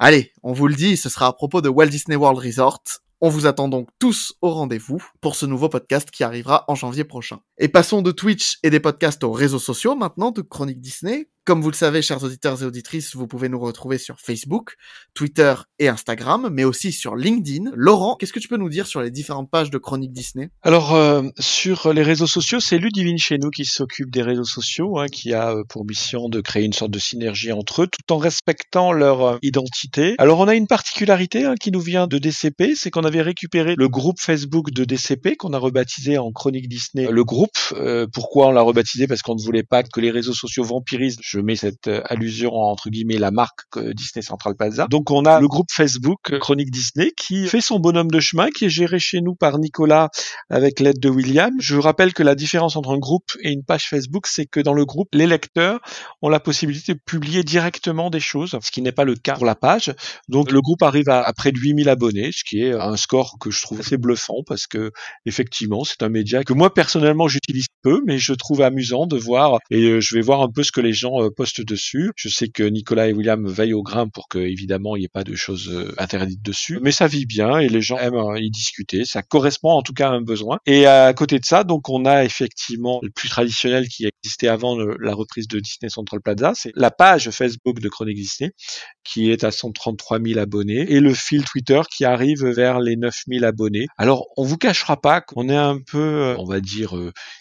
Allez, on vous le dit, ce sera à propos de Walt Disney World Resort. On vous attend donc tous au rendez-vous pour ce nouveau podcast qui arrivera en janvier prochain. Et passons de Twitch et des podcasts aux réseaux sociaux maintenant de Chronique Disney. Comme vous le savez, chers auditeurs et auditrices, vous pouvez nous retrouver sur Facebook, Twitter et Instagram, mais aussi sur LinkedIn. Laurent, qu'est-ce que tu peux nous dire sur les différentes pages de Chronique Disney? Alors, euh, sur les réseaux sociaux, c'est Ludivine chez nous qui s'occupe des réseaux sociaux, hein, qui a euh, pour mission de créer une sorte de synergie entre eux, tout en respectant leur euh, identité. Alors, on a une particularité hein, qui nous vient de DCP, c'est qu'on avait récupéré le groupe Facebook de DCP, qu'on a rebaptisé en Chronique Disney le groupe. Euh, pourquoi on l'a rebaptisé? Parce qu'on ne voulait pas que les réseaux sociaux vampirisent je mets cette euh, allusion entre guillemets la marque euh, Disney Central Plaza. Donc on a le groupe Facebook euh, Chronique Disney qui fait son bonhomme de chemin, qui est géré chez nous par Nicolas avec l'aide de William. Je rappelle que la différence entre un groupe et une page Facebook, c'est que dans le groupe, les lecteurs ont la possibilité de publier directement des choses, ce qui n'est pas le cas pour la page. Donc le groupe arrive à, à près de 8000 abonnés, ce qui est un score que je trouve assez bluffant parce que effectivement c'est un média que moi personnellement j'utilise peu, mais je trouve amusant de voir et je vais voir un peu ce que les gens euh, postent dessus. Je sais que Nicolas et William veillent au grain pour que évidemment il n'y ait pas de choses euh, interdites dessus, mais ça vit bien et les gens aiment euh, y discuter. Ça correspond en tout cas à un besoin. Et à côté de ça, donc on a effectivement le plus traditionnel qui existait avant la reprise de Disney Central Plaza, c'est la page Facebook de Chronique Disney qui est à 133 000 abonnés et le fil Twitter qui arrive vers les 9 000 abonnés. Alors on vous cachera pas qu'on est un peu, on va dire,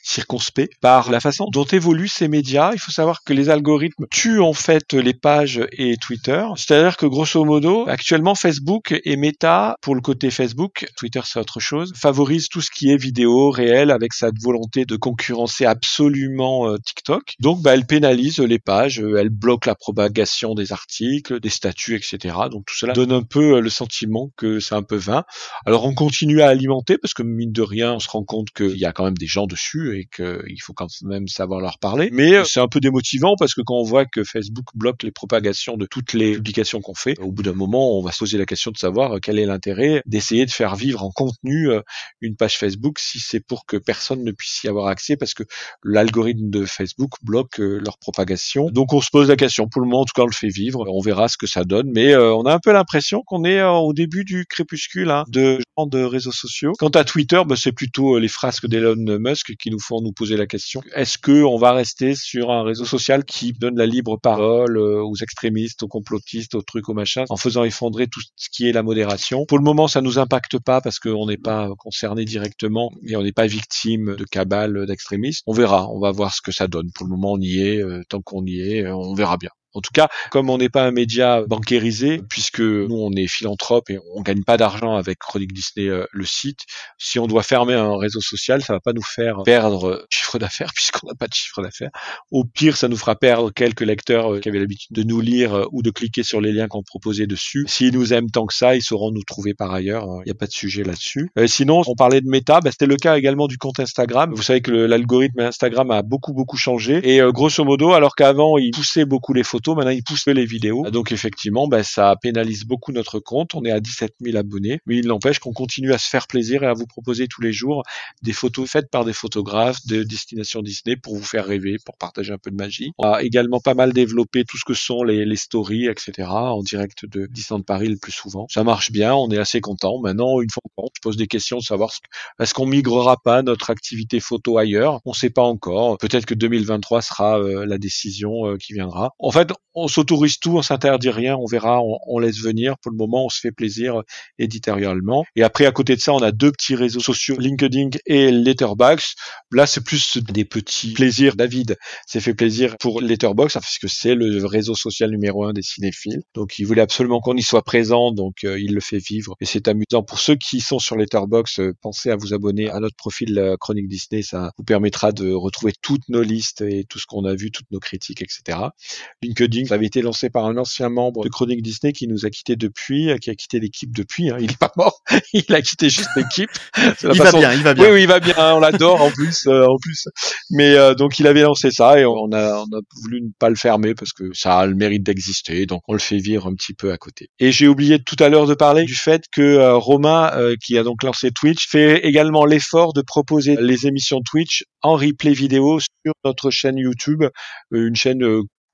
circonspect par la façon dont évoluent ces médias. Il faut savoir que les algorithmes tuent en fait les pages et Twitter. C'est-à-dire que grosso modo, actuellement Facebook et Meta, pour le côté Facebook, Twitter c'est autre chose, favorise tout ce qui est vidéo réel avec sa volonté de concurrencer absolument euh, TikTok. Donc bah, elle pénalise les pages, euh, elle bloque la propagation des articles, des statuts, etc. Donc tout cela donne un peu euh, le sentiment que c'est un peu vain. Alors on continue à alimenter parce que mine de rien, on se rend compte qu'il y a quand même des gens dessus et qu'il faut quand même savoir leur parler. Mais c'est un peu démotivant parce que quand on voit que Facebook bloque les propagations de toutes les publications qu'on fait, au bout d'un moment, on va se poser la question de savoir euh, quel est l'intérêt d'essayer de faire vivre en contenu euh, une page Facebook si c'est pour que personne ne puisse y avoir accès parce que l'algorithme de Facebook bloque euh, leur propagation. Donc on se pose la question. Pour le moment, en tout cas, on le fait vivre. On verra ce que ça donne, mais on a un peu l'impression qu'on est au début du crépuscule hein, de genre de réseaux sociaux. Quant à Twitter, bah, c'est plutôt les frasques d'Elon Musk qui nous font nous poser la question est-ce que on va rester sur un réseau social qui donne la libre parole euh, aux extrémistes, aux complotistes, aux trucs, aux machins, en faisant effondrer tout ce qui est la modération. Pour le moment, ça nous impacte pas parce qu'on n'est pas concerné directement et on n'est pas victime de cabales d'extrémistes. On verra, on va voir ce que ça donne. Pour le moment, on y est. Euh, tant qu'on y est, euh, on verra bien. En tout cas, comme on n'est pas un média bancarisé, puisque nous on est philanthrope et on gagne pas d'argent avec Chronique Disney euh, le site, si on doit fermer un réseau social, ça va pas nous faire perdre <laughs> chiffre d'affaires puisqu'on n'a pas de chiffre d'affaires. Au pire, ça nous fera perdre quelques lecteurs euh, qui avaient l'habitude de nous lire euh, ou de cliquer sur les liens qu'on proposait dessus. S'ils nous aiment tant que ça, ils sauront nous trouver par ailleurs. Il n'y a pas de sujet là-dessus. sinon, on parlait de méta, bah, c'était le cas également du compte Instagram. Vous savez que l'algorithme Instagram a beaucoup beaucoup changé et grosso modo, alors qu'avant il poussait beaucoup les photos Maintenant, ils poussent les vidéos. Donc, effectivement, ben, ça pénalise beaucoup notre compte. On est à 17 000 abonnés. Mais il n'empêche qu'on continue à se faire plaisir et à vous proposer tous les jours des photos faites par des photographes de Destination Disney pour vous faire rêver, pour partager un peu de magie. On a également pas mal développé tout ce que sont les, les stories, etc. en direct de Disneyland Paris le plus souvent. Ça marche bien. On est assez content. Maintenant, une fois qu'on se pose des questions de savoir est-ce qu'on migrera pas notre activité photo ailleurs? On ne sait pas encore. Peut-être que 2023 sera euh, la décision euh, qui viendra. En fait, on s'autorise tout, on s'interdit rien, on verra, on, laisse venir. Pour le moment, on se fait plaisir éditorialement. Et après, à côté de ça, on a deux petits réseaux sociaux, LinkedIn et Letterboxd. Là, c'est plus des petits plaisirs. David s'est fait plaisir pour Letterboxd, parce que c'est le réseau social numéro un des cinéphiles. Donc, il voulait absolument qu'on y soit présent, donc euh, il le fait vivre. Et c'est amusant. Pour ceux qui sont sur Letterboxd, euh, pensez à vous abonner à notre profil euh, Chronique Disney. Ça vous permettra de retrouver toutes nos listes et tout ce qu'on a vu, toutes nos critiques, etc. ça avait été lancé par un ancien membre de Chronique Disney qui nous a quitté depuis, euh, qui a quitté l'équipe depuis. Hein. Il est pas mort, <laughs> il a quitté juste l'équipe. il va bien, il va bien. Oui, oui, il va bien. On l'adore en plus, euh, en plus. Mais euh, donc il avait lancé ça et on a, on a voulu ne pas le fermer parce que ça a le mérite d'exister. Donc on le fait vivre un petit peu à côté. Et j'ai oublié tout à l'heure de parler du fait que Romain, qui a donc lancé Twitch, fait également l'effort de proposer les émissions Twitch en replay vidéo sur notre chaîne YouTube, une chaîne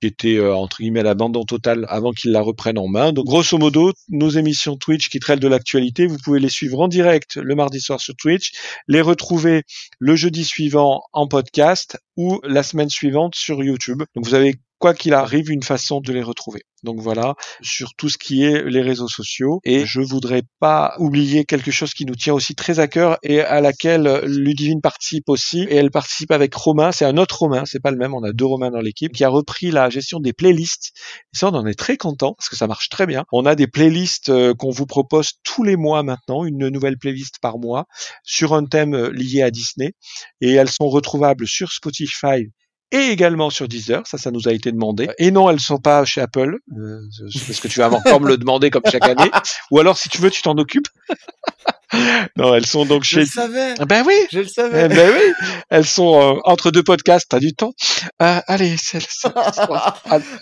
qui était euh, entre guillemets à l'abandon total avant qu'ils la reprennent en main. Donc grosso modo, nos émissions Twitch qui traitent de l'actualité, vous pouvez les suivre en direct le mardi soir sur Twitch, les retrouver le jeudi suivant en podcast ou la semaine suivante sur YouTube. Donc vous avez quoi qu'il arrive, une façon de les retrouver. Donc voilà, sur tout ce qui est les réseaux sociaux. Et je voudrais pas oublier quelque chose qui nous tient aussi très à cœur et à laquelle Ludivine participe aussi. Et elle participe avec Romain. C'est un autre Romain, c'est pas le même. On a deux Romains dans l'équipe qui a repris la gestion des playlists. Et ça, on en est très content parce que ça marche très bien. On a des playlists euh, qu'on vous propose tous les mois maintenant, une nouvelle playlist par mois sur un thème euh, lié à Disney. Et elles sont retrouvables sur Spotify et également sur Deezer, ça, ça nous a été demandé. Et non, elles sont pas chez Apple, euh, parce que tu vas encore me le demander comme chaque année. <laughs> Ou alors, si tu veux, tu t'en occupes. <laughs> non, elles sont donc chez. Je le savais. Ben oui. Je le savais. Eh ben oui. Elles sont euh, entre deux podcasts. T'as du temps. Euh, allez, celle, celle,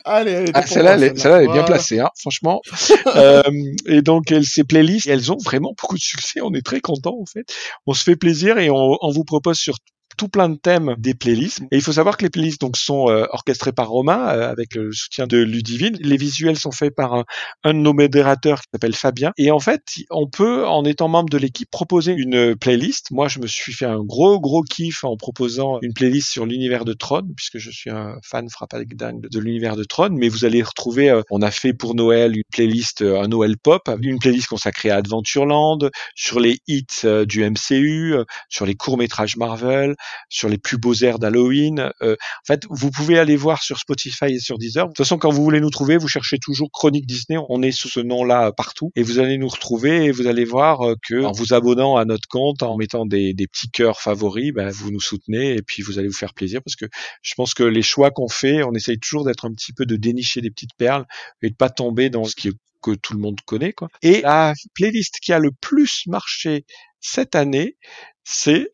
allez, allez. Ah, celle-là, elle, est, celle-là, elle est bien placée, hein, franchement. <laughs> euh, et donc, elles, ces playlists, elles ont vraiment beaucoup de succès. On est très contents, en fait. On se fait plaisir et on, on vous propose sur tout plein de thèmes des playlists. Et il faut savoir que les playlists donc sont euh, orchestrées par Romain euh, avec le soutien de Ludivine. Les visuels sont faits par un, un de nos modérateurs qui s'appelle Fabien. Et en fait, on peut, en étant membre de l'équipe, proposer une playlist. Moi, je me suis fait un gros gros kiff en proposant une playlist sur l'univers de Tron, puisque je suis un fan frappadingue dingue de l'univers de Tron. Mais vous allez retrouver, euh, on a fait pour Noël une playlist, un Noël pop, une playlist consacrée à Adventureland, sur les hits du MCU, sur les courts métrages Marvel sur les plus beaux airs d'Halloween. Euh, en fait, vous pouvez aller voir sur Spotify et sur Deezer. De toute façon, quand vous voulez nous trouver, vous cherchez toujours Chronique Disney. On est sous ce nom-là partout et vous allez nous retrouver et vous allez voir euh, que en vous abonnant à notre compte, en mettant des, des petits cœurs favoris, ben, vous nous soutenez et puis vous allez vous faire plaisir parce que je pense que les choix qu'on fait, on essaye toujours d'être un petit peu de dénicher des petites perles et de pas tomber dans ce qui que tout le monde connaît quoi. Et la playlist qui a le plus marché cette année, c'est.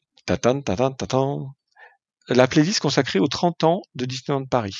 La playlist consacrée aux 30 ans de Disneyland Paris.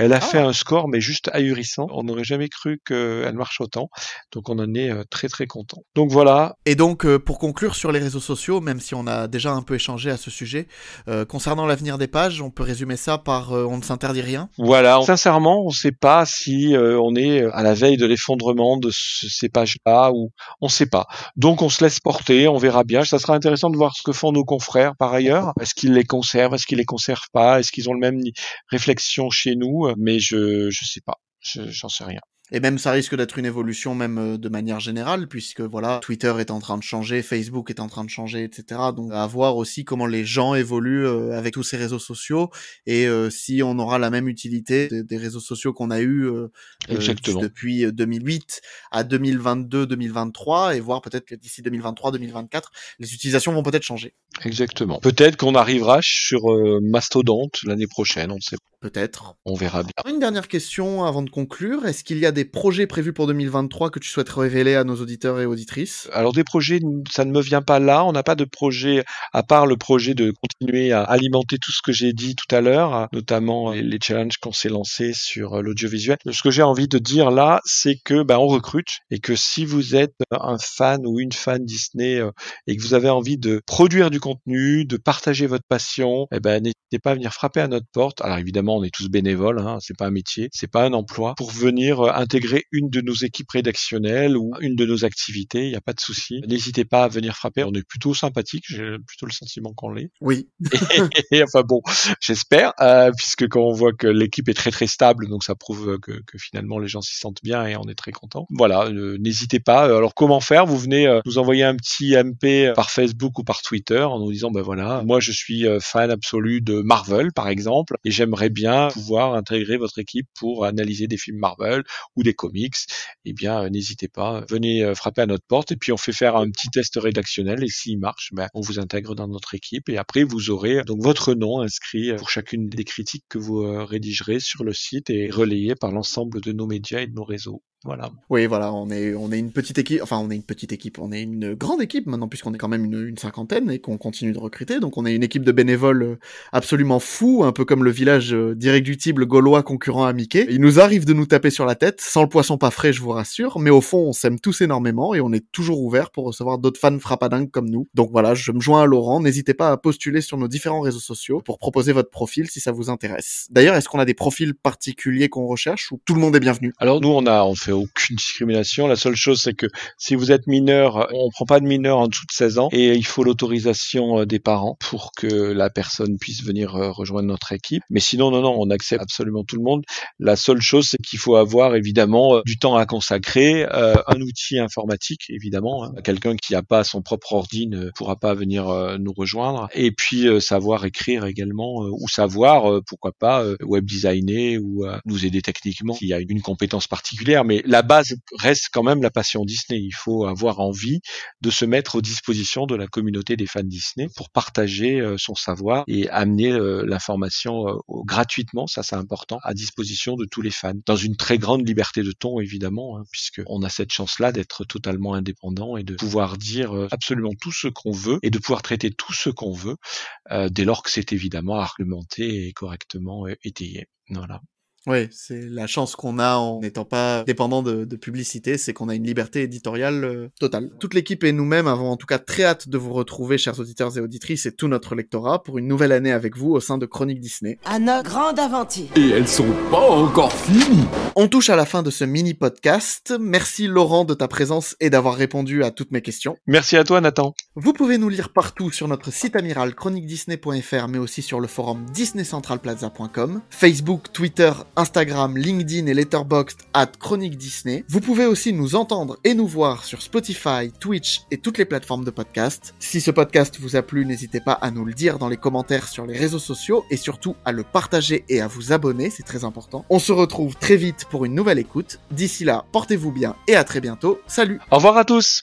Elle a Ah. fait un score, mais juste ahurissant. On n'aurait jamais cru qu'elle marche autant. Donc on en est euh, très très content. Donc voilà. Et donc, euh, pour conclure sur les réseaux sociaux, même si on a déjà un peu échangé à ce sujet, euh, concernant l'avenir des pages, on peut résumer ça par euh, on ne s'interdit rien? Voilà. Sincèrement, on ne sait pas si euh, on est à la veille de l'effondrement de ce- ces pages-là ou on ne sait pas. Donc on se laisse porter, on verra bien. Ça sera intéressant de voir ce que font nos confrères par ailleurs. Est-ce qu'ils les conservent, est-ce qu'ils les conservent pas, est-ce qu'ils ont le même réflexion chez nous? Mais je je sais pas. Je- J'en sais rien. Et même ça risque d'être une évolution même euh, de manière générale, puisque voilà, Twitter est en train de changer, Facebook est en train de changer, etc. Donc à voir aussi comment les gens évoluent euh, avec tous ces réseaux sociaux et euh, si on aura la même utilité des, des réseaux sociaux qu'on a eu euh, Exactement. depuis euh, 2008 à 2022-2023 et voir peut-être que d'ici 2023-2024, les utilisations vont peut-être changer. Exactement. Peut-être qu'on arrivera sur euh, Mastodonte l'année prochaine, on ne sait pas. Peut-être. On verra bien. Une dernière question avant de conclure. Est-ce qu'il y a des projets prévus pour 2023 que tu souhaites révéler à nos auditeurs et auditrices? Alors des projets, ça ne me vient pas là. On n'a pas de projet à part le projet de continuer à alimenter tout ce que j'ai dit tout à l'heure, notamment les, challenges qu'on s'est lancés sur euh, l'audiovisuel. Ce que j'ai envie de dire là, c'est que ben, on recrute et que si vous êtes un fan ou une fan Disney euh, et que vous avez envie de produire du contenu, de partager votre passion, eh ben n'hésitez pas à venir frapper à notre porte. Alors évidemment, on est tous bénévoles, hein, c'est pas un métier, c'est pas un emploi, pour venir euh, intégrer une de nos équipes rédactionnelles ou une de nos activités. Il n'y a pas de souci. N'hésitez pas à venir frapper. On est plutôt sympathique. J'ai plutôt le sentiment qu'on l'est. Oui. <laughs> Et, enfin bon, j'espère, euh, puisque quand on voit que l'équipe est très très stable, donc ça prouve que, que finalement les gens s'y sentent bien et on est très content. Voilà, euh, n'hésitez pas. Alors comment faire? Vous venez euh, nous envoyer un petit MP par Facebook ou par Twitter en nous disant ben voilà, moi je suis euh, fan absolu de Marvel par exemple et j'aimerais bien pouvoir intégrer votre équipe pour analyser des films Marvel ou des comics. Eh bien, euh, n'hésitez pas, venez euh, frapper à notre porte et puis on fait faire un petit test rédactionnel et s'il marche, ben, on vous intègre dans notre équipe et après vous aurez euh, donc votre nom inscrit pour chacune des critiques que vous rédigerez sur le site et relayé par l'ensemble de nos médias et de nos réseaux. Voilà. Oui, voilà, on est, on est une petite équipe, enfin, on est une petite équipe, on est une grande équipe maintenant, puisqu'on est quand même une, une cinquantaine et qu'on continue de recruter. Donc, on est une équipe de bénévoles euh, absolument fous, un peu comme le village euh, d'irréductibles gaulois concurrent à Mickey. Il nous arrive de nous taper sur la tête, sans le poisson pas frais, je vous rassure, mais au fond, on s'aime tous énormément et on est toujours ouvert pour recevoir d'autres fans frappadingues comme nous. Donc voilà, je me joins à Laurent, n'hésitez pas à postuler sur nos différents réseaux sociaux pour proposer votre profil si ça vous intéresse. D'ailleurs, est-ce qu'on a des profils particuliers qu'on recherche ou tout le monde est bienvenu? Alors nous, on a, on fait fait aucune discrimination. La seule chose, c'est que si vous êtes mineur, on prend pas de mineur en dessous de 16 ans et il faut l'autorisation des parents pour que la personne puisse venir rejoindre notre équipe. Mais sinon, non, non, on accepte absolument tout le monde. La seule chose, c'est qu'il faut avoir évidemment du temps à consacrer, un outil informatique, évidemment. Hein. Quelqu'un qui n'a pas son propre ordi ne pourra pas venir nous rejoindre. Et puis savoir écrire également ou savoir, pourquoi pas, web designer ou nous aider techniquement s'il y a une compétence particulière. Mais la base reste quand même la passion Disney. Il faut avoir envie de se mettre aux dispositions de la communauté des fans Disney pour partager son savoir et amener l'information gratuitement, ça c'est important, à disposition de tous les fans, dans une très grande liberté de ton évidemment, hein, puisque on a cette chance-là d'être totalement indépendant et de pouvoir dire absolument tout ce qu'on veut et de pouvoir traiter tout ce qu'on veut, dès lors que c'est évidemment argumenté et correctement étayé. Voilà. Oui, c'est la chance qu'on a en n'étant pas dépendant de, de publicité, c'est qu'on a une liberté éditoriale euh, totale. Toute l'équipe et nous-mêmes avons en tout cas très hâte de vous retrouver, chers auditeurs et auditrices, et tout notre lectorat, pour une nouvelle année avec vous au sein de Chronique Disney. À notre grande aventure. Et elles sont pas encore finies. On touche à la fin de ce mini-podcast. Merci Laurent de ta présence et d'avoir répondu à toutes mes questions. Merci à toi Nathan. Vous pouvez nous lire partout sur notre site amiral chroniquedisney.fr, mais aussi sur le forum disneycentralplaza.com, Facebook, Twitter, Instagram, LinkedIn et Letterboxd at Chronique Disney. Vous pouvez aussi nous entendre et nous voir sur Spotify, Twitch et toutes les plateformes de podcast. Si ce podcast vous a plu, n'hésitez pas à nous le dire dans les commentaires sur les réseaux sociaux et surtout à le partager et à vous abonner, c'est très important. On se retrouve très vite pour une nouvelle écoute. D'ici là, portez-vous bien et à très bientôt. Salut Au revoir à tous